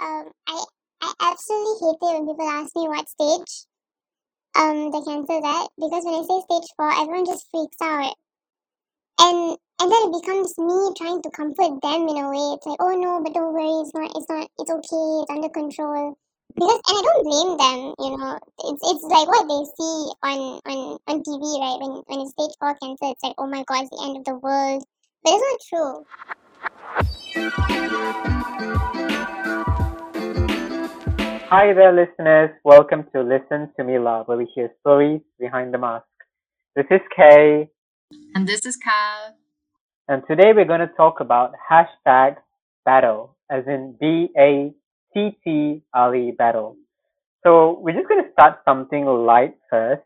um, I I absolutely hate it when people ask me what stage um the cancer's that because when I say stage four, everyone just freaks out. And and then it becomes me trying to comfort them in a way. It's like, oh no, but don't worry, it's not, it's not, it's okay, it's under control. Because and I don't blame them, you know. It's it's like what they see on on on TV, right? When when it's stage four cancer, it's like, oh my god, it's the end of the world. But it's not true. Hi there, listeners. Welcome to Listen to Me Love, where we hear stories behind the mask. This is Kay, And this is Kath. and today we're going to talk about hashtag battle, as in B A T T L E battle. So we're just going to start something light first.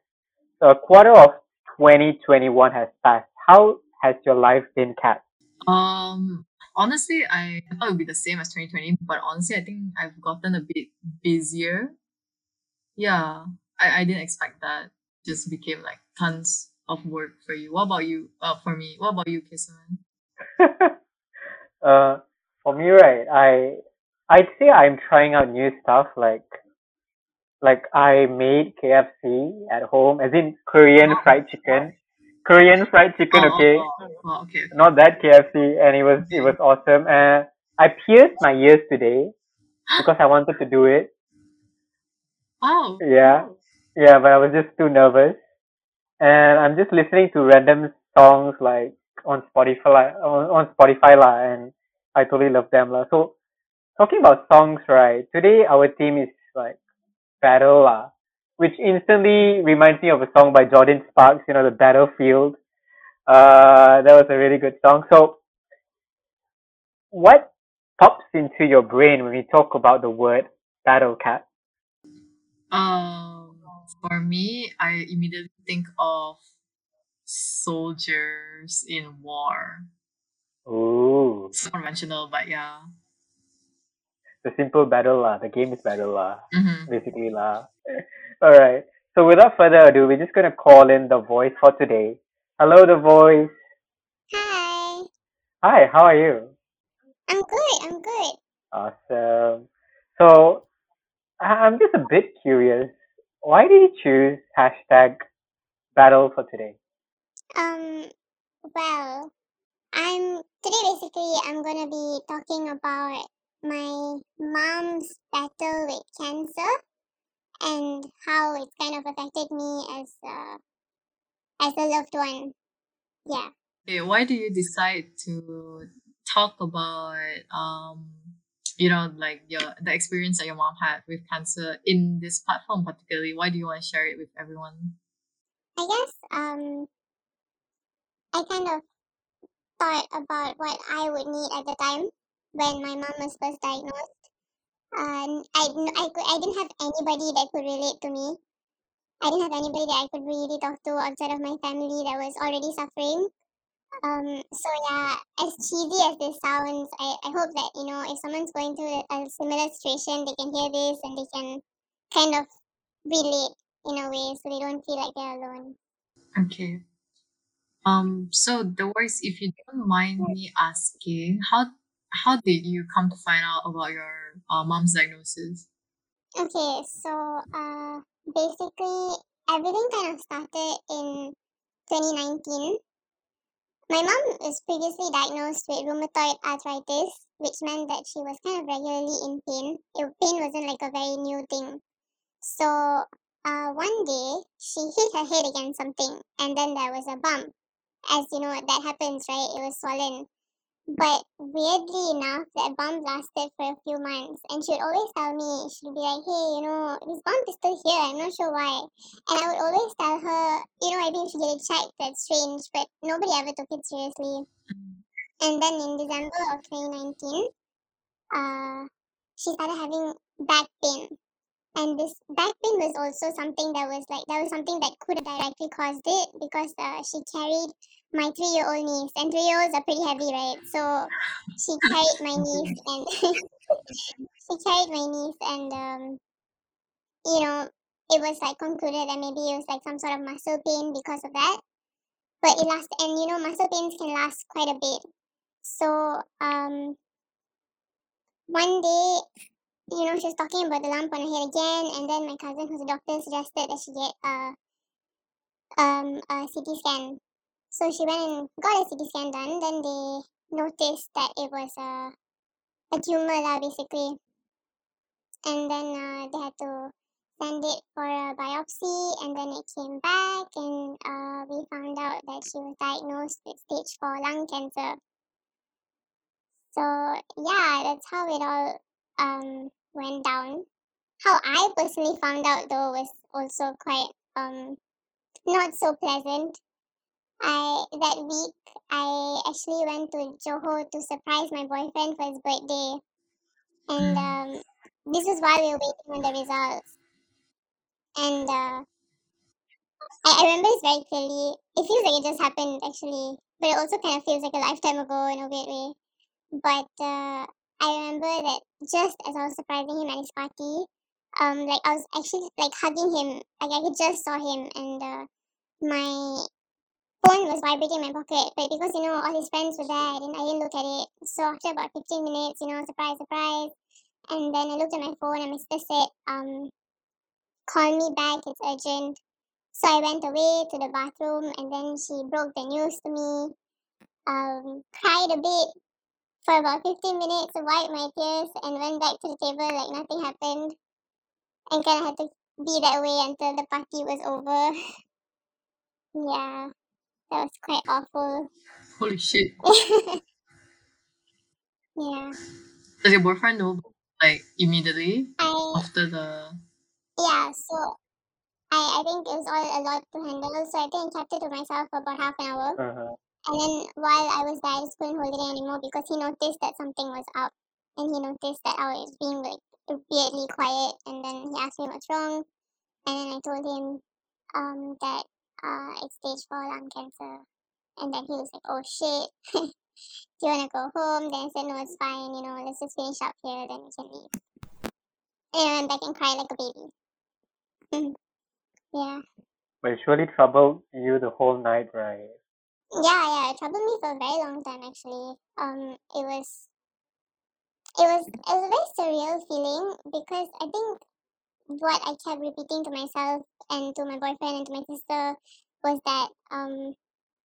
So a quarter of 2021 has passed. How has your life been, Kath? Um, honestly, I thought it would be the same as 2020, but honestly, I think I've gotten a bit busier. Yeah, I, I didn't expect that. Just became like tons of work for you. What about you? Uh, for me, what about you, Kisaman? uh, for me, right, I I'd say I'm trying out new stuff like like I made KFC at home, as in Korean fried chicken. Korean fried chicken, Oh, okay, oh, oh, oh, okay. not that KFC, and it was it was awesome. And I pierced my ears today because I wanted to do it. Wow. Yeah, yeah, but I was just too nervous, and I'm just listening to random songs like on Spotify, on, on Spotify lah, and I totally love them lah. So talking about songs, right? Today our theme is like battle lah, which instantly reminds me of a song by Jordin Sparks, you know, the Battlefield. Uh, that was a really good song. So, what pops into your brain when we talk about the word battle cat? Um, for me, I immediately think of soldiers in war. Ooh, It's conventional, but yeah. the simple battle lah. The game is battle lah. Mm-hmm. basically lah. All right. So without further ado, we're just gonna call in the voice for today. Hello, the voice. Hi, Hi, how are you? I'm good. I'm good. Awesome. So I- I'm just a bit curious. Why did you choose hashtag battle for today? Um, well, I'm today basically I'm gonna be talking about my mom's battle with cancer and how it kind of affected me as a as a loved one. Yeah. Okay, why do you decide to talk about um you know like your the experience that your mom had with cancer in this platform particularly? Why do you want to share it with everyone? I guess um I kind of thought about what I would need at the time when my mom was first diagnosed. And I, I, could, I didn't have anybody that could relate to me. I didn't have anybody that I could really talk to outside of my family that was already suffering. Um, so yeah, as cheesy as this sounds, I, I hope that, you know, if someone's going through a similar situation, they can hear this and they can kind of relate in a way so they don't feel like they're alone. Okay. Um so the voice, if you don't mind me asking, how how did you come to find out about your uh, mom's diagnosis? Okay, so uh, basically everything kind of started in 2019. My mom was previously diagnosed with rheumatoid arthritis, which meant that she was kind of regularly in pain. It, pain wasn't like a very new thing. So uh, one day she hit her head against something, and then there was a bump. As you know, that happens, right? It was swollen. But weirdly enough, that bump lasted for a few months, and she would always tell me, she'd be like, "Hey, you know, this bump is still here. I'm not sure why." And I would always tell her, "You know, I think should get it checked. That's strange." But nobody ever took it seriously. And then in December of 2019, uh, she started having back pain. And this back pain was also something that was like that was something that could have directly caused it because uh, she carried my three-year-old niece, and three-year-olds are pretty heavy, right? So she carried my niece, and she carried my niece, and um, you know, it was like concluded that maybe it was like some sort of muscle pain because of that. But it lasts, and you know, muscle pains can last quite a bit. So um, one day you know, she was talking about the lump on her head again, and then my cousin, who's a doctor, suggested that she get a um a CT scan. So she went and got a CT scan done. Then they noticed that it was a a tumor lah, basically. And then uh, they had to send it for a biopsy, and then it came back, and uh, we found out that she was diagnosed with stage four lung cancer. So yeah, that's how it all um went down. How I personally found out though was also quite um not so pleasant. I that week I actually went to Johor to surprise my boyfriend for his birthday, and Mm. um this is while we were waiting on the results. And uh, I, I remember this very clearly. It feels like it just happened actually, but it also kind of feels like a lifetime ago in a weird way. But uh, I remember that just as I was surprising him at his party, um, like I was actually like hugging him. Like I could just saw him, and uh, my phone was vibrating in my pocket. But because you know all his friends were there, I didn't, I didn't look at it. So after about fifteen minutes, you know, surprise, surprise, and then I looked at my phone, and my sister said, um, "Call me back. It's urgent." So I went away to the bathroom, and then she broke the news to me. Um, cried a bit for about 15 minutes, wiped my tears, and went back to the table like nothing happened. And kind of had to be that way until the party was over. yeah, that was quite awful. Holy shit. yeah, Does your boyfriend know like immediately I after the yeah, so I I think it was all a lot to handle. So I think I kept it to myself for about half an hour. Uh-huh. And then while I was there, I just couldn't hold it anymore because he noticed that something was up, and he noticed that I was being like weirdly quiet. And then he asked me what's wrong, and then I told him um that uh it's stage four lung cancer, and then he was like, "Oh shit, do you wanna go home?" Then I said, "No, it's fine. You know, let's just finish up here, then we can leave." And I went back and cried like a baby. yeah. But it surely troubled you the whole night, right? Yeah, yeah, it troubled me for a very long time actually. Um, it was, it was, it was a very surreal feeling because I think what I kept repeating to myself and to my boyfriend and to my sister was that um,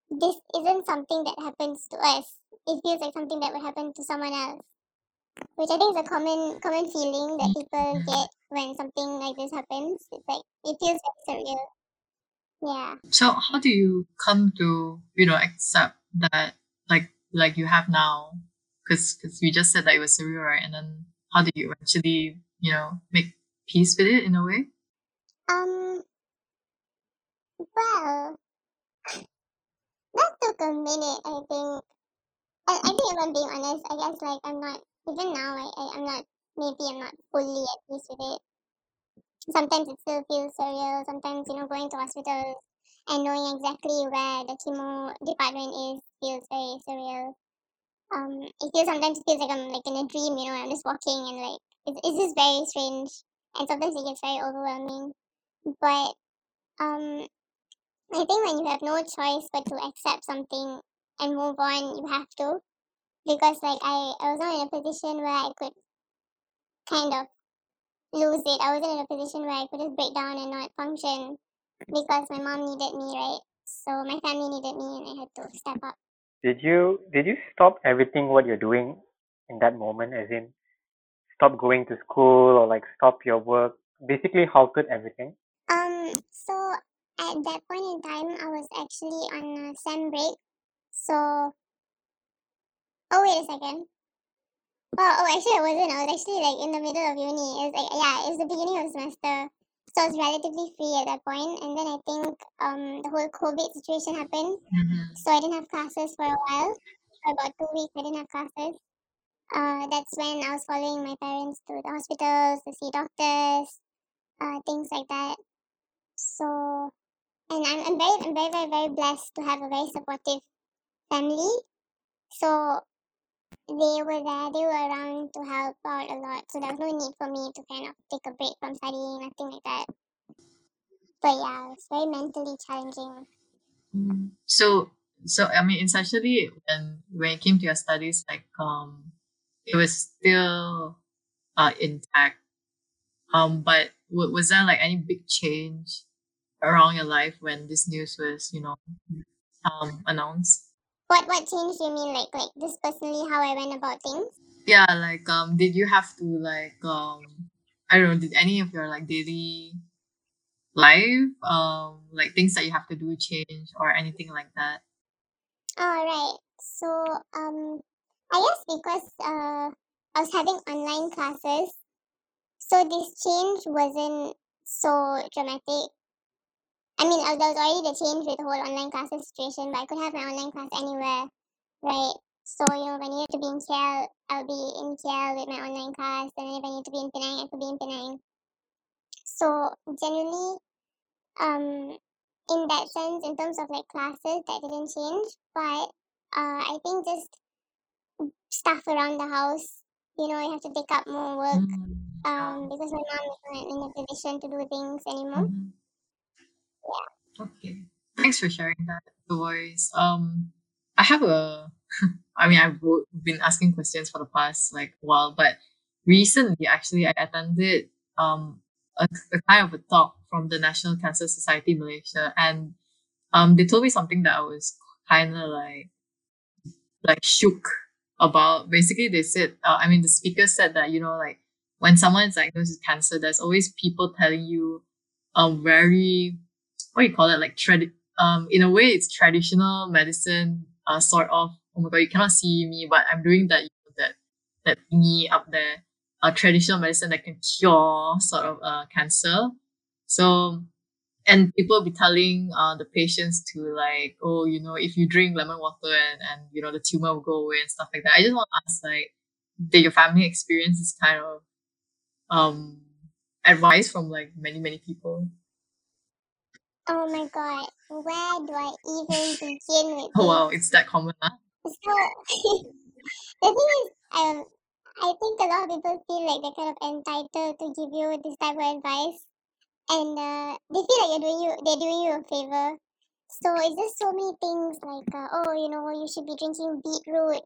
this isn't something that happens to us. It feels like something that would happen to someone else, which I think is a common common feeling that people get when something like this happens. It's like it feels very surreal. Yeah. So how do you come to you know accept that like like you have now? Because because you just said that it was surreal, right? And then how did you actually you know make peace with it in a way? Um. Well, that took a minute. I think. I, I think if I'm being honest, I guess like I'm not even now. I, I'm not. Maybe I'm not fully at peace with it. Sometimes it still feels surreal. Sometimes you know going to hospitals and knowing exactly where the chemo department is feels very surreal. Um, it feels sometimes it feels like I'm like in a dream. You know, I'm just walking and like it's it's just very strange. And sometimes it gets very overwhelming. But um, I think when you have no choice but to accept something and move on, you have to. Because like I, I was not in a position where I could kind of lose it. I wasn't in a position where I could just break down and not function because my mom needed me, right? So my family needed me and I had to step up. Did you did you stop everything what you're doing in that moment? As in, stop going to school or like stop your work? Basically, halted everything. Um, so at that point in time, I was actually on a sem break. So, oh wait a second. Well, oh actually I wasn't. I was actually like in the middle of uni. It was like yeah, it was the beginning of the semester, so I was relatively free at that point. And then I think um the whole COVID situation happened, Mm-hmm. so I didn't have classes for a while. For about two weeks, I didn't have classes. Uh, that's when I was following my parents to the hospitals to see doctors, uh, things like that. So, and I'm, I'm very, I'm very, very, very blessed to have a very supportive family. So they were there, they were around to help out a lot. So there was no need for me to kind of take a break from studying, nothing like that. But yeah, it's very mentally challenging. So so I mean essentially when when it came to your studies, like um it was still uh intact Um, but w- was there like any big change around your life when this news was, you know, um, announced? What what change do you mean? Like like just personally how I went about things? Yeah, like um, did you have to like um, I don't know, did any of your like daily life um like things that you have to do change or anything like that? All right. So um, I guess because uh I was having online classes, so this change wasn't so dramatic. I mean, there was already the change with the whole online classes situation, but I could have my online class anywhere, right? So, you know, if I needed to be in KL, I'll be in KL with my online class, and then if I need to be in Penang, I could be in Penang. So, generally, um, in that sense, in terms of like classes, that didn't change, but uh, I think just stuff around the house, you know, you have to take up more work Mm, yeah. um, because my mom is not in a position to do things anymore. Mhm. Okay. Thanks for sharing that, Joyce. Um, I have a, I mean, I've been asking questions for the past like while, but recently, actually, I attended um a, a kind of a talk from the National Cancer Society Malaysia, and um, they told me something that I was kind of like like shook about. Basically, they said, uh, I mean, the speaker said that you know, like when someone is diagnosed with cancer, there's always people telling you, um, very what do you call it, like trad, um, in a way, it's traditional medicine, uh, sort of. Oh my god, you cannot see me, but I'm doing that, you know, that that thingy up there, uh, traditional medicine that can cure sort of uh cancer. So and people be telling uh, the patients to like, oh, you know, if you drink lemon water and, and you know the tumor will go away and stuff like that. I just want to ask, like, did your family experience this kind of um advice from like many many people? Oh my god, where do I even begin with Oh wow, it's that common. Huh? So, the thing is, um, I think a lot of people feel like they're kind of entitled to give you this type of advice, and uh, they feel like you're doing you, they're doing you a favor. So it's just so many things like, uh, oh, you know, you should be drinking beetroot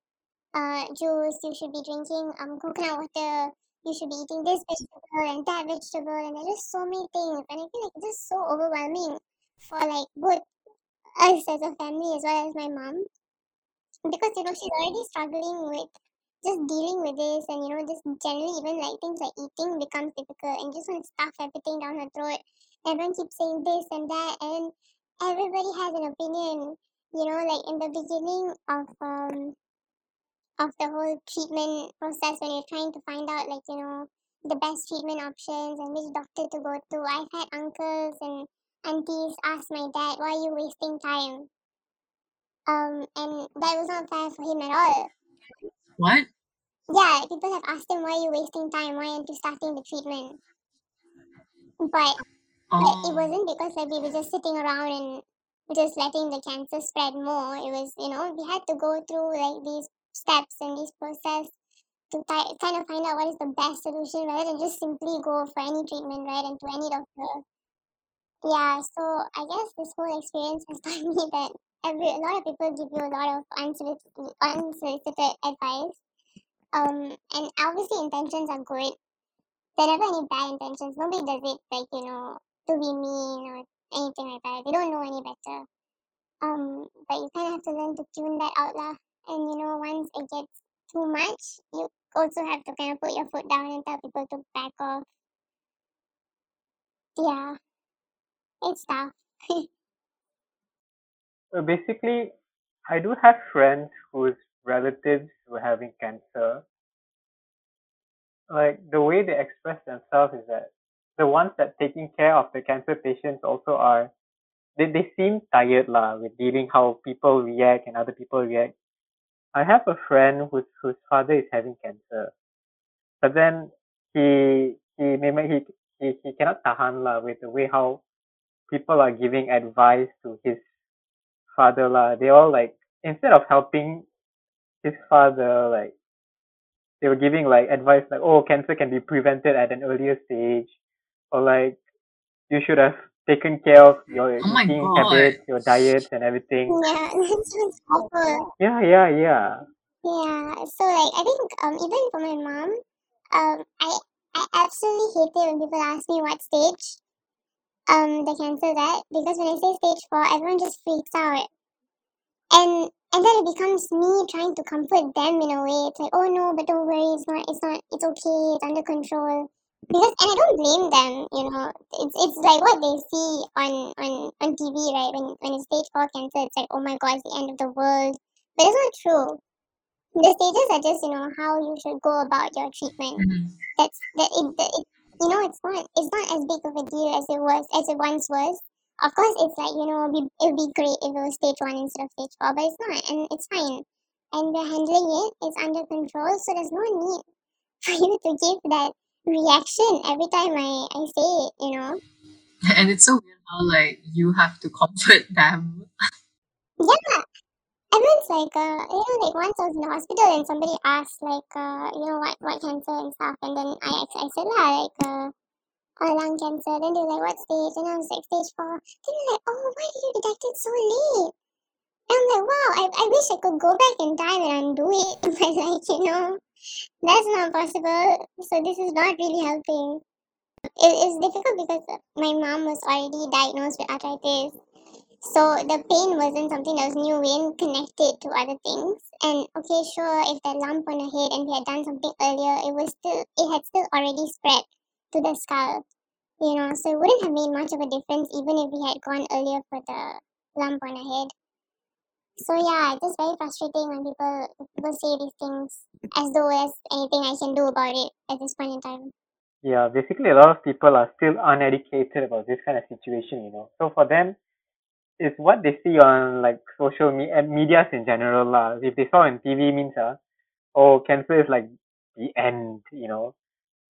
uh, juice, you should be drinking um coconut water, you should be eating this vegetable and that vegetable, and there's just so many things, and I feel like it's just so overwhelming for like both us as a family as well as my mom because you know she's already struggling with just dealing with this and you know just generally even like things like eating becomes difficult and just want to stuff everything down her throat. Everyone keeps saying this and that and everybody has an opinion you know like in the beginning of um of the whole treatment process when you're trying to find out like you know the best treatment options and which doctor to go to. I've had uncles and aunties ask my dad why are you wasting time? Um and that was not fair for him at all What? yeah people have asked him why are you wasting time why aren't you starting the treatment? But like it Oh, wasn't because like we were just sitting around and just letting the cancer spread more. It was you know we had to go through like these steps and this process to ti- kind of find out what is the best solution rather than just simply go for any treatment right and to any doctor. Yeah so i guess this whole experience has taught me that every a lot of people give you a lot of unsolicited, unsolicited advice. Um and obviously intentions are good. There never any bad intentions. Nobody does it like you know to be mean or anything like that. They don't know any better. Um but you kind of have to learn to tune that out lah. And you know once it gets too much you also have to kind of put your foot down and tell people to back off. Yeah. It's tough Uh, basically, I do have friends whose relatives were having cancer. Like the way they express themselves is that the ones that taking care of the cancer patients also are they, they seem tired lah with dealing how people react and other people react. I have a friend whose whose father is having cancer, but then he he he he, he cannot tahan lah with the way how people are giving advice to his father lah. They all like instead of helping his father, like they were giving like advice like, oh, cancer can be prevented at an earlier stage, or like you should have taken care of your oh eating god. habits, your diets, and everything. yeah that sounds awful Yeah, yeah, yeah. Yeah, so like I think um even for my mom, um I I absolutely hate it when people ask me what stage um the cancer's that because when I say stage four, everyone just freaks out. And and then it becomes me trying to comfort them in a way. It's like, oh no, but don't worry, it's not, it's not, it's okay, it's under control. Because and I don't blame them, you know. It's it's like what they see on on on TV, right? When when it's stage four cancer, it's like, oh my god, it's the end of the world. But it's not true. The stages are just, you know, how you should go about your treatment. Mhm. That's that it, the- it you know, it's not it's not as big of a deal as it was as it once was. Of course, it's like you know, it'd be, it'd be great if it was stage one instead of stage four, but it's not, and it's fine. And we're handling it. It's under control, so there's no need for you to give that reaction every time I I say it. You know. And it's so weird how like you have to comfort them. Yeah. Everyone's like, uh, you know, like once I was in the hospital and somebody asked, like, uh, you know, what, what cancer and stuff, and then I, I said, lah, like, uh, uh, lung cancer. Then they're like, what stage? And I was like, stage four. Then they're like, oh, why did you detect it so late? And I'm like, wow, I, I wish I could go back in time and undo it, but like, you know, that's not possible. So this is not really helping. It, It is difficult because my mom was already diagnosed with arthritis. So the pain wasn't something that was new in, connected to other things. And okay, sure, if that lump on her head and we had done something earlier, it was still it had still already spread to the skull. You know, so it wouldn't have made much of a difference even if we had gone earlier for the lump on her head. So yeah, it's just very frustrating when people people say these things as though there's anything I can do about it at this point in time. Yeah, basically a lot of people are still uneducated about this kind of situation, you know. So for them, it's what they see on like social me- and medias in general lah. If they saw on TV means uh, oh cancer is like the end, you know,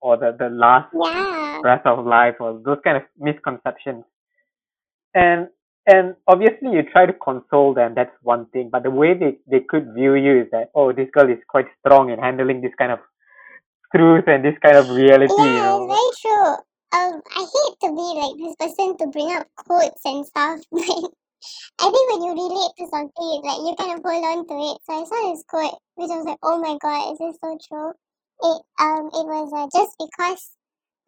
or the the last Yeah. breath of life or those kind of misconceptions. And and obviously you try to console them, that's one thing. But the way they, they could view you is that, oh, this girl is quite strong in handling this kind of truth and this kind of reality, you Yeah, know. it's very true. Um, I hate to be like this person to bring up quotes and stuff, but I think when you relate to something, like you kind of hold on to it. So I saw this quote, which I was like, oh my god, is this so true? It um, it was uh, just because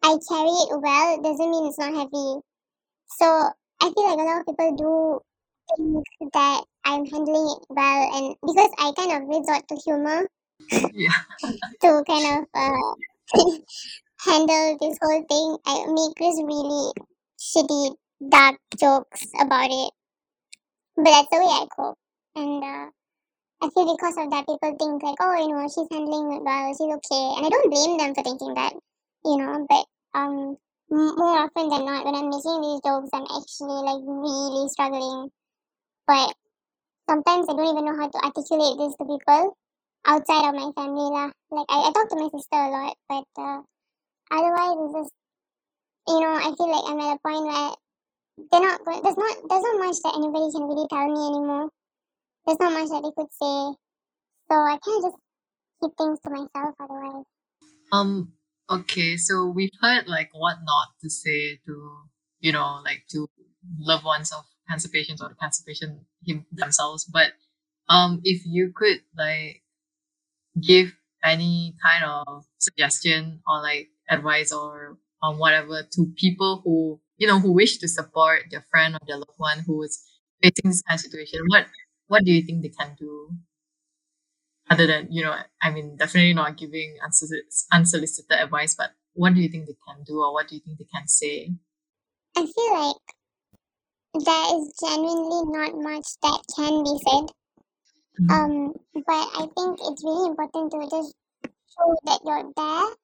I carry it well doesn't mean it's not heavy. So I feel like a lot of people do think that I'm handling it well, and because I kind of resort to humor Yeah. to kind of uh, handle this whole thing. I make this really shitty, dark jokes about it. But that's the way I cope. And uh, I feel because of that, people think like, oh, you know, she's handling it well, she's okay. And I don't blame them for thinking that, you know, but um, more often than not, when I'm making these jokes, I'm actually like really struggling. But sometimes I don't even know how to articulate this to people outside of my family lah. Like I, I talk to my sister a lot, but uh, otherwise it's just you know I feel like I'm at a point where they're not go- there's not there's not much that anybody can really tell me anymore. There's not much that they could say, so I kind of just keep things to myself otherwise. Um. Okay. So we've heard like what not to say to you know like to loved ones of cancer patients or the cancer patient themselves. But um, if you could like give any kind of suggestion or like advice or um, whatever to people who you know who wish to support their friend or their loved one who is facing this kind of situation, what what do you think they can do? Other than you know, I mean, definitely not giving unsolicited, advice, but what do you think they can do, or what do you think they can say? I feel like there is genuinely not much that can be said. Mhm. Um, but I think it's really important to just show that you're there.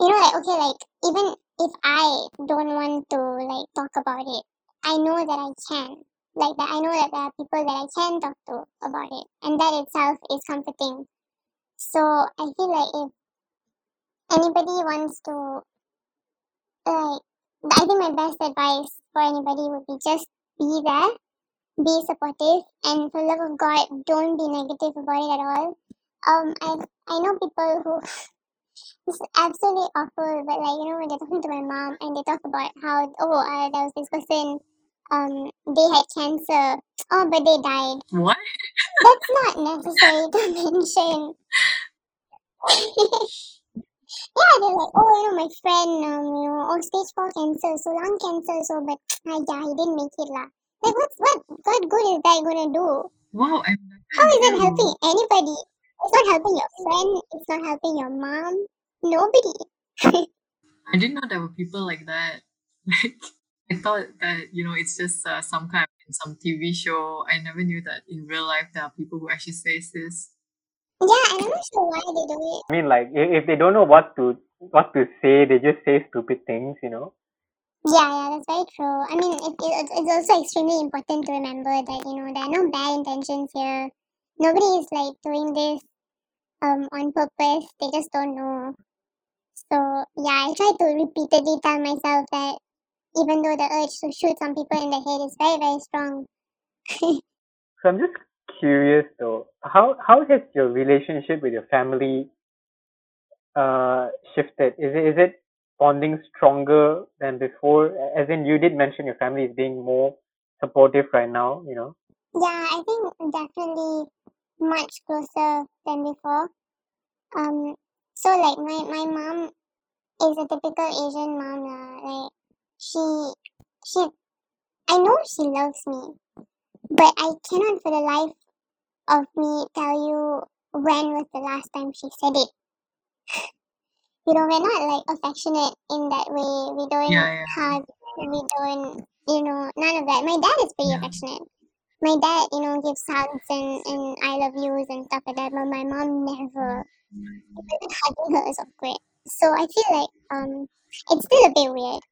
You know, like okay, like even if I don't want to like talk about it, I know that I can. Like that, I know that there are people that I can talk to about it, and that itself is comforting. So I feel like if anybody wants to, like, I think my best advice for anybody would be just be there, be supportive, and for love of God, don't be negative about it at all. Um, I I know people who it's absolutely awful, but like you know when they're talking to my mom and they talk about how oh uh, there was this person um they had cancer oh but they died. What? That's not necessary to mention. yeah, they're like, oh, you know, my friend, um, you know, oh, stage four cancer, so lung cancer, so but ah, yeah, he didn't make it lah. Like, what's what? What good is that gonna do? Wow, I'm How is that helping anybody? It's not helping your friend. It's not helping your mom. Nobody. I didn't know there were people like that. Like I thought that you know it's just uh, some kind of some TV show. I never knew that in real life there are people who actually says this. Yeah, and I'm not sure why they do it. I mean, like if, if they don't know what to what to say, they just say stupid things, you know. Yeah, yeah, that's very true. I mean, it, it, it's also extremely important to remember that you know there are no bad intentions here. Nobody is like doing this um on purpose. They just don't know. So yeah, I try to repeatedly tell myself that even though the urge to shoot some people in the head is very very strong. So I'm just curious though, how how has your relationship with your family uh shifted? Is it is it bonding stronger than before? As in, you did mention your family is being more supportive right now, you know. Yeah, I think definitely much closer than before. Um, so like my my mom is a typical Asian mom lah. Like she she I know she loves me, but I cannot for the life of me tell you when was the last time she said it. You know, we're not like affectionate in that way. We don't Yeah, yeah. hug. We don't, you know, none of that. My dad is pretty Yeah. affectionate. My dad, you know, gives hugs and, and I love yous and stuff like that, but my mom never. Even hugging her is awkward. So I feel like um it's still a bit weird.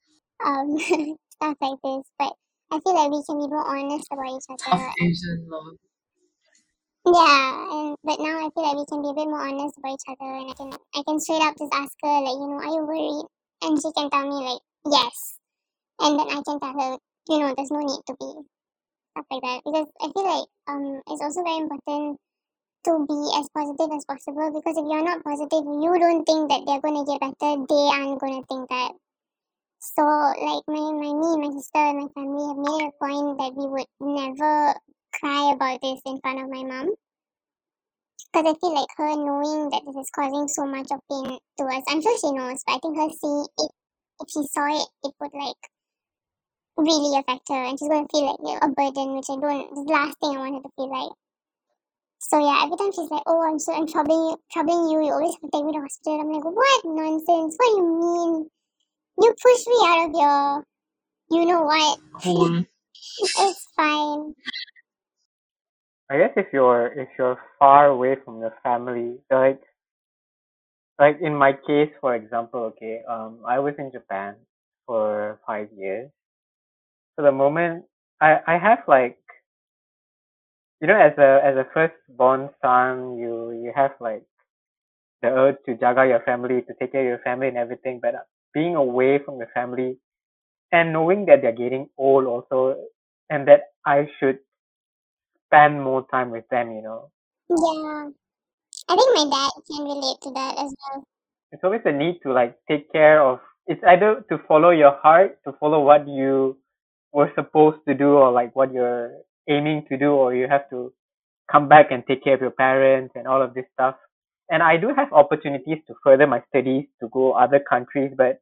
Um stuff like this. But I feel like we can be more honest about each Tough other. Yeah, and but now I feel like we can be a bit more honest about each other and I can I can straight up just ask her like, you know, are you worried? And she can tell me like, yes. And then I can tell her, you know, there's no need to be stuff like that. Because I feel like um it's also very important to be as positive as possible because if you're not positive, you don't think that they're gonna get better, they aren't gonna think that. So like my, my me, my sister and my family have made a point that we would never cry about this in front of my mom. Because I feel like her knowing that this is causing so much of pain to us, I'm sure she knows, but I think her see it if she saw it, it would like really affect her and she's gonna feel like you know, a burden, which I don't the last thing I want her to feel like. So yeah, every time she's like, Oh, I'm so I'm troubling you troubling you, you always have to take me to hospital. I'm like, What nonsense? What do you mean? You pushed me out of your you know what? Whole It's fine. I guess if you're if you're far away from your family, like like in my case, for example, okay, um, I was in Japan for five years. So the moment I I have like you know as a as a firstborn son, you you have like the urge to jaga your family, to take care of your family and everything, but being away from your family and knowing that they're getting old also and that I should spend more time with them, you know. Yeah. I think my dad can relate to that as well. It's always a need to like take care of it's either to follow your heart, to follow what you were supposed to do or like what you're aiming to do or you have to come back and take care of your parents and all of this stuff. And I do have opportunities to further my studies to go other countries, but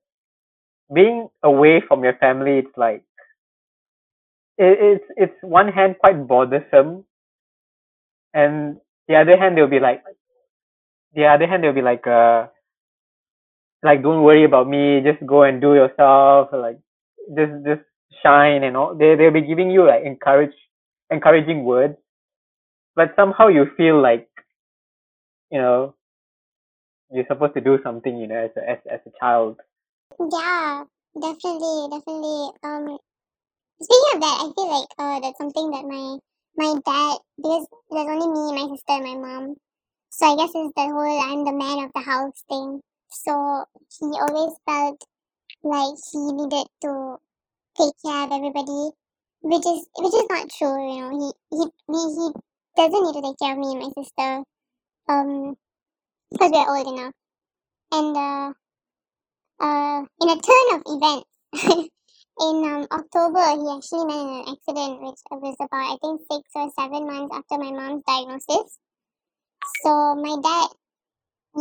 being away from your family it's like it, it's it's one hand quite bothersome and the other hand they'll be like the other hand they'll be like uh like don't worry about me just go and do yourself like just just shine and all they they'll be giving you like encourage encouraging words but somehow you feel like you know you're supposed to do something you know as a as, as a child Yeah, definitely, definitely. Um speaking of that, I feel like uh that's something that my my dad because there's only me, my sister and my mom. So I guess it's the whole I'm the man of the house thing. So he always felt like he needed to take care of everybody. Which is which is not true, you know. He he he, doesn't need to take care of me and my sister. Um because we're old enough. And uh uh in a turn of events in um October he actually met in an accident which was about I think six or seven months after my mom's diagnosis. So my dad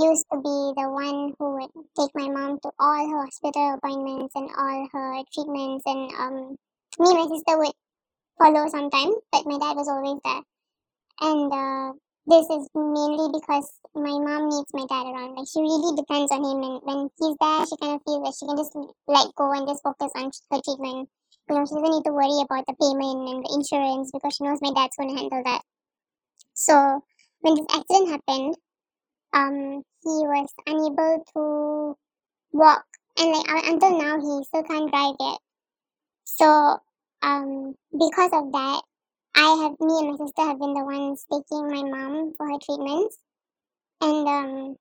used to be the one who would take my mom to all her hospital appointments and all her treatments and um me and my sister would follow sometimes, but my dad was always there. And uh, this is mainly because my mom needs my dad around. Like she really depends on him, and when he's there, she kind of feels that she can just let go and just focus on her treatment. You know, she doesn't need to worry about the payment and the insurance because she knows my dad's going to handle that. So when this accident happened, um, he was unable to walk, and like until now, he still can't drive yet. So um, because of that, I have me and my sister have been the ones taking my mom for her treatments, and um,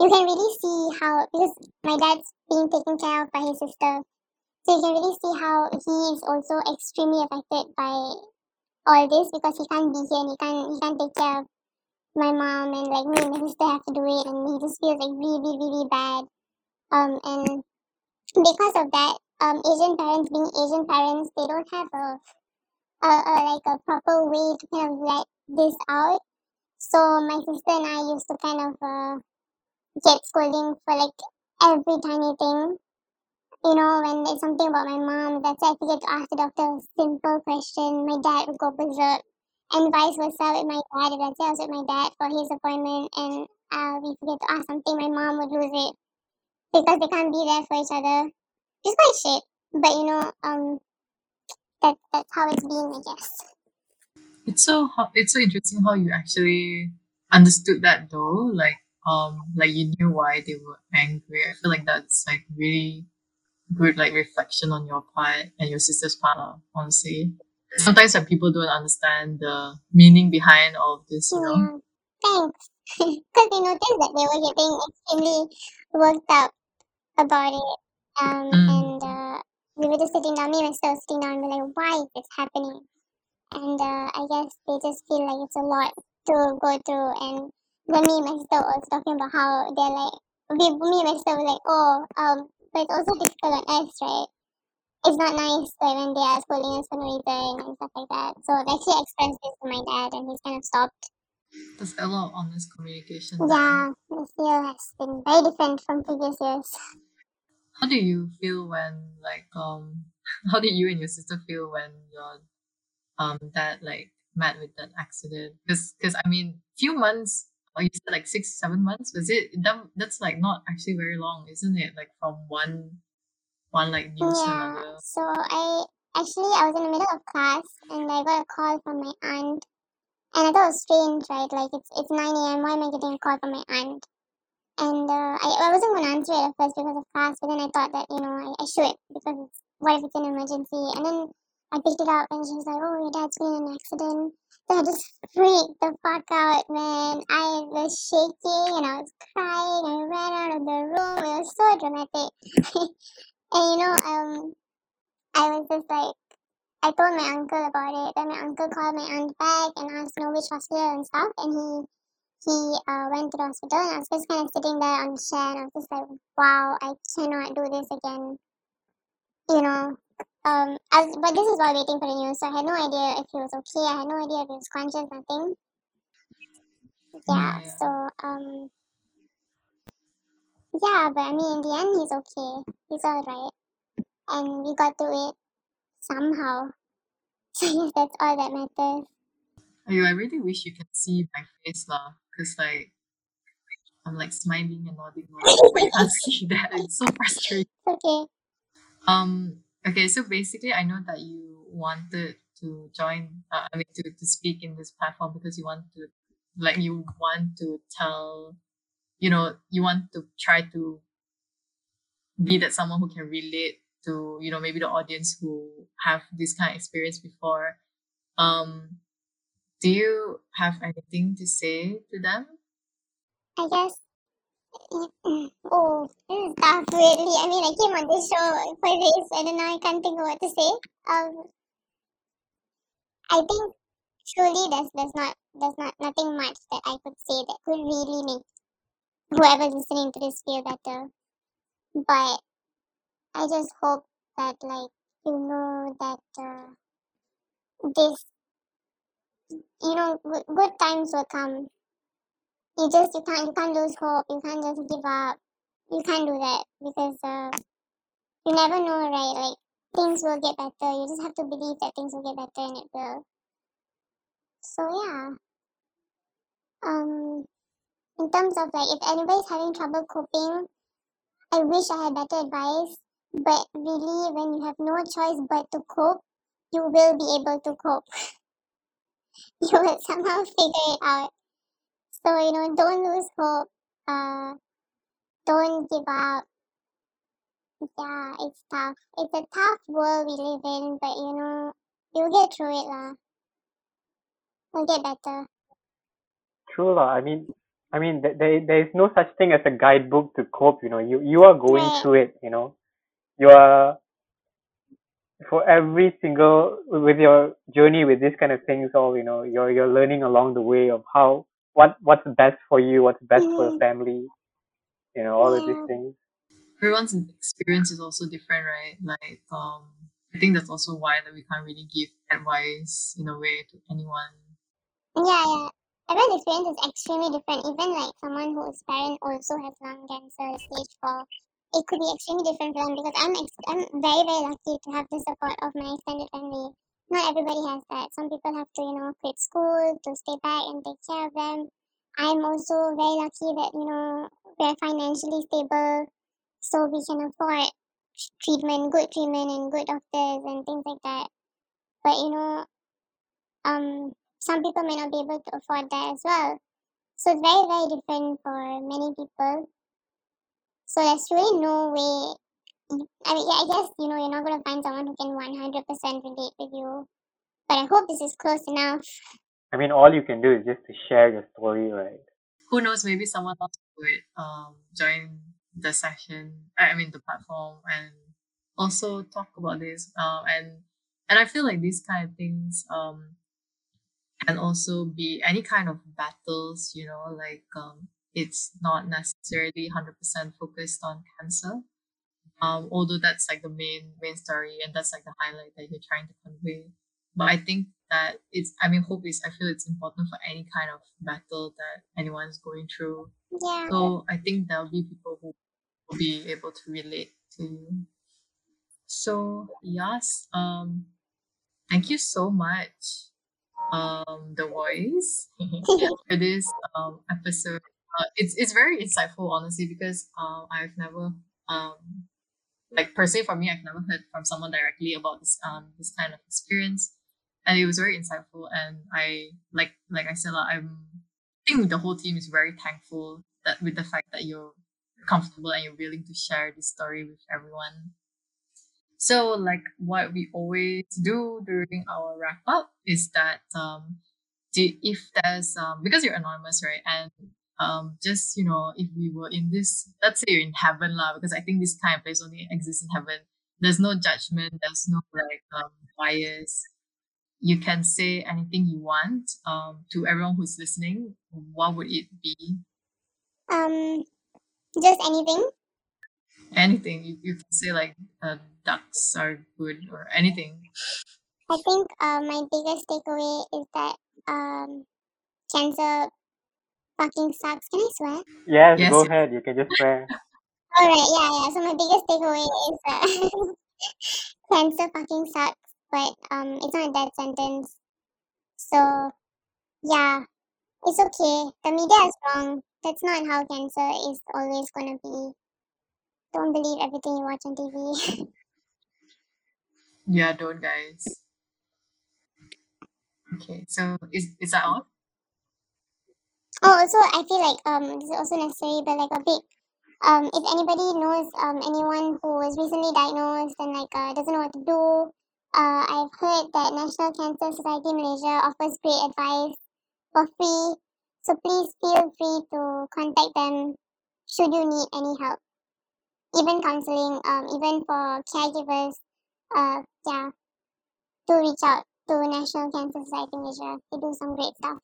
you can really see how because my dad's being taken care of by his sister, so you can really see how he is also extremely affected by all this because he can't be here and he can't he can't take care of my mom and like me and my sister have to do it and he just feels like really really bad. Um, and because of that, um, Asian parents being Asian parents, they don't have a a, a like a proper way to kind of let this out. So my sister and I used to kind of uh, get scolding for like every tiny thing. You know, when there's something about my mom, that's I forget to ask the doctor a simple question, my dad would go berserk. And vice versa with my dad. Let's I was with my dad for his appointment and uh, we forget to ask something, my mom would lose it because they can't be there for each other. It's quite shit, but you know, um, that that's how it's been, I guess. It's so it's so interesting how you actually understood that though. Like um like you knew why they were angry. I feel like that's like really good like reflection on your part and your sister's part, honestly. Sometimes like, people don't understand the meaning behind all of this, you know. Yeah, thanks. Because they noticed that they were getting extremely worked up about it. Um, Mm. and uh, we were just sitting down, me and my sister sitting down, and we're like, why is this happening? And uh, I guess they just feel like it's a lot to go through. And then me and my sister was talking about how they're like, we, me and my sister were like, oh, um, but it's also difficult on us, right? It's not nice like when they are scolding us for no reason and stuff like that. So I actually expressed this to my dad, and he's kind of stopped. There's a lot of honest communication. there. Yeah, this year has been very different from previous years. How do you feel when like um how did you and your sister feel when your um dad like met with that accident? Because because I mean few months or you said like six seven months was it that that's like not actually very long isn't it like from one one like news Yeah, another so I actually I was in the middle of class and I got a call from my aunt, and I thought it was strange, right? Like it's it's nine a.m. Why am I getting a call from my aunt? And uh, I I wasn't gonna answer it at first because of class, but then I thought that you know I, I should because it's what if it's an emergency? And then I picked it up and she was like, "Oh, your dad's been in an accident." So I just freaked the fuck out, man. I was shaking and I was crying. I ran out of the room. It was so dramatic. and you know, um, I was just like, I told my uncle about it. Then my uncle called my aunt back and asked, you know, which hospital and stuff. And he he uh, went to the hospital, and I was just kind of sitting there on the chair, and I was just like, wow, I cannot do this again. You know, um, I was, but this is while waiting for the news, so I had no idea if he was okay. I had no idea if he was conscious, nothing. Yeah, Yeah. so um, yeah, but I mean, in the end, he's okay. He's alright, and we got through it somehow. So that's all that matters. Ayo, I really wish you can see my face lah because like I'm like smiling and nodding but you can't see that it's so frustrating Okay. Um. Okay. So basically, I know that you wanted to join. Uh, I mean, to to speak in this platform because you want to, like, you want to tell, you know, you want to try to be that someone who can relate to, you know, maybe the audience who have this kind of experience before. Um. Do you have anything to say to them? I guess. Oh, this is tough, really. I mean, I came on this show for this, and then now I can't think of what to say. Um, I think truly there's there's not there's not nothing much that I could say that could really make whoever's listening to this feel better. But I just hope that like you know that uh, this you know good, times will come you just you can't you can't lose hope. You can't just give up. You can't do that because uh, you never know, right? Like things will get better. You just have to believe that things will get better, and it will. So yeah. Um, in terms of like, if anybody's having trouble coping, I wish I had better advice. But really, when you have no choice but to cope, you will be able to cope. you will somehow figure it out. So, you know, don't lose hope. Uh, don't give up. Yeah, it's tough. It's a tough world we live in, but you know, you'll get through it lah. You'll get better. True lah. I mean, I mean, there there there is no such thing as a guidebook to cope. You know, you you are going Right. through it. You know, you are for every single with your journey with this kind of things. All you know, you're you're learning along the way of how what what's best for you, what's best for your Mhm. family. You know, all of these things. Everyone's experience is also different, right? Like, um, I think that's also why that we can't really give advice in a way to anyone. Yeah, yeah. Everyone's experience is extremely different. Even like someone whose parent also has lung cancer, stage four, it could be extremely different for them because I'm ex- I'm very very lucky to have the support of my extended family. Not everybody has that. Some people have to you know quit school to stay back and take care of them. I'm also very lucky that you know we're financially stable, so we can afford treatment, good treatment, and good doctors and things like that. But you know, um, some people may not be able to afford that as well. So it's very, very different for many people. So there's really no way. I mean, yeah, I guess you know you're not gonna find someone who can 100% relate with you. But I hope this is close enough. I mean, all you can do is just to share your story, right? Who knows? Maybe someone else would um join the session. I I mean, the platform and also talk about this. Um, and and I feel like these kind of things um can also be any kind of battles. You know, like um, it's not necessarily hundred percent focused on cancer. Um, although that's like the main main story and that's like the highlight that you're trying to convey. But I think that it's I mean hope is I feel it's important for any kind of battle that anyone's going through. Yeah. So I think there'll be people who will be able to relate to you. So yes, um thank you so much. Um the voice for this um episode. Uh, it's it's very insightful honestly because um I've never um like per se for me I've never heard from someone directly about this um this kind of experience and it was very insightful and I like like I said like, I'm I think the whole team is very thankful that with the fact that you're comfortable and you're willing to share this story with everyone. So like what we always do during our wrap up is that um do, if there's um because you're anonymous right and um just you know if we were in this let's say you're in heaven lah because I think this kind of place only exists in heaven. There's no judgment, there's no like um bias. You can say anything you want um to everyone who's listening. What would it be? Um, just anything. Anything. You, you can say like uh, ducks are good or anything. I think uh, my biggest takeaway is that um, cancer fucking sucks. Can I swear? Yes, Yes, go yes. ahead. You can just swear. Alright, yeah, yeah. So my biggest takeaway is that cancer fucking sucks, but um, it's not a death sentence. So yeah, it's okay. The media is wrong. That's not how cancer is always gonna be. Don't believe everything you watch on TV. Yeah, don't guys. Okay, so is is that all? oh, also I feel like um, this is also necessary, but like a big um, if anybody knows um anyone who was recently diagnosed and like uh, doesn't know what to do, uh, I've heard that National Cancer Society Malaysia offers great advice for free. So please feel free to contact them should you need any help. Even counseling, um, even for caregivers, uh, yeah, do reach out to National Cancer Society Malaysia. They do some great stuff.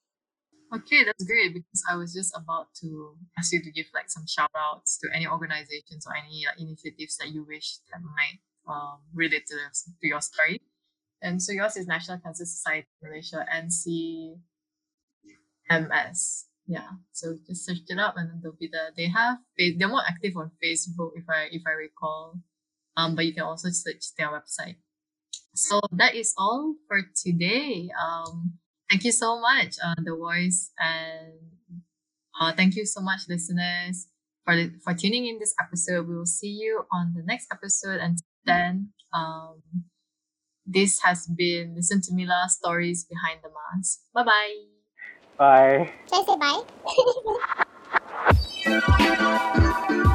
Okay, that's great because I was just about to ask you to give like some shout outs to any organizations or any like, initiatives that you wish that might um, relate to, to your story. And so yours is National Cancer Society Malaysia, NCMS. Yeah, so just search it up and they'll be there. They have they're more active on Facebook if I if I recall. Um, but you can also search their website. So that is all for today. Um, thank you so much, uh, The Voice, and uh, thank you so much, listeners, for the, for tuning in this episode. We will see you on the next episode, and then um, this has been Listen to Mila Stories Behind the Mask. Bye-bye. Bye. Bye. I say bye?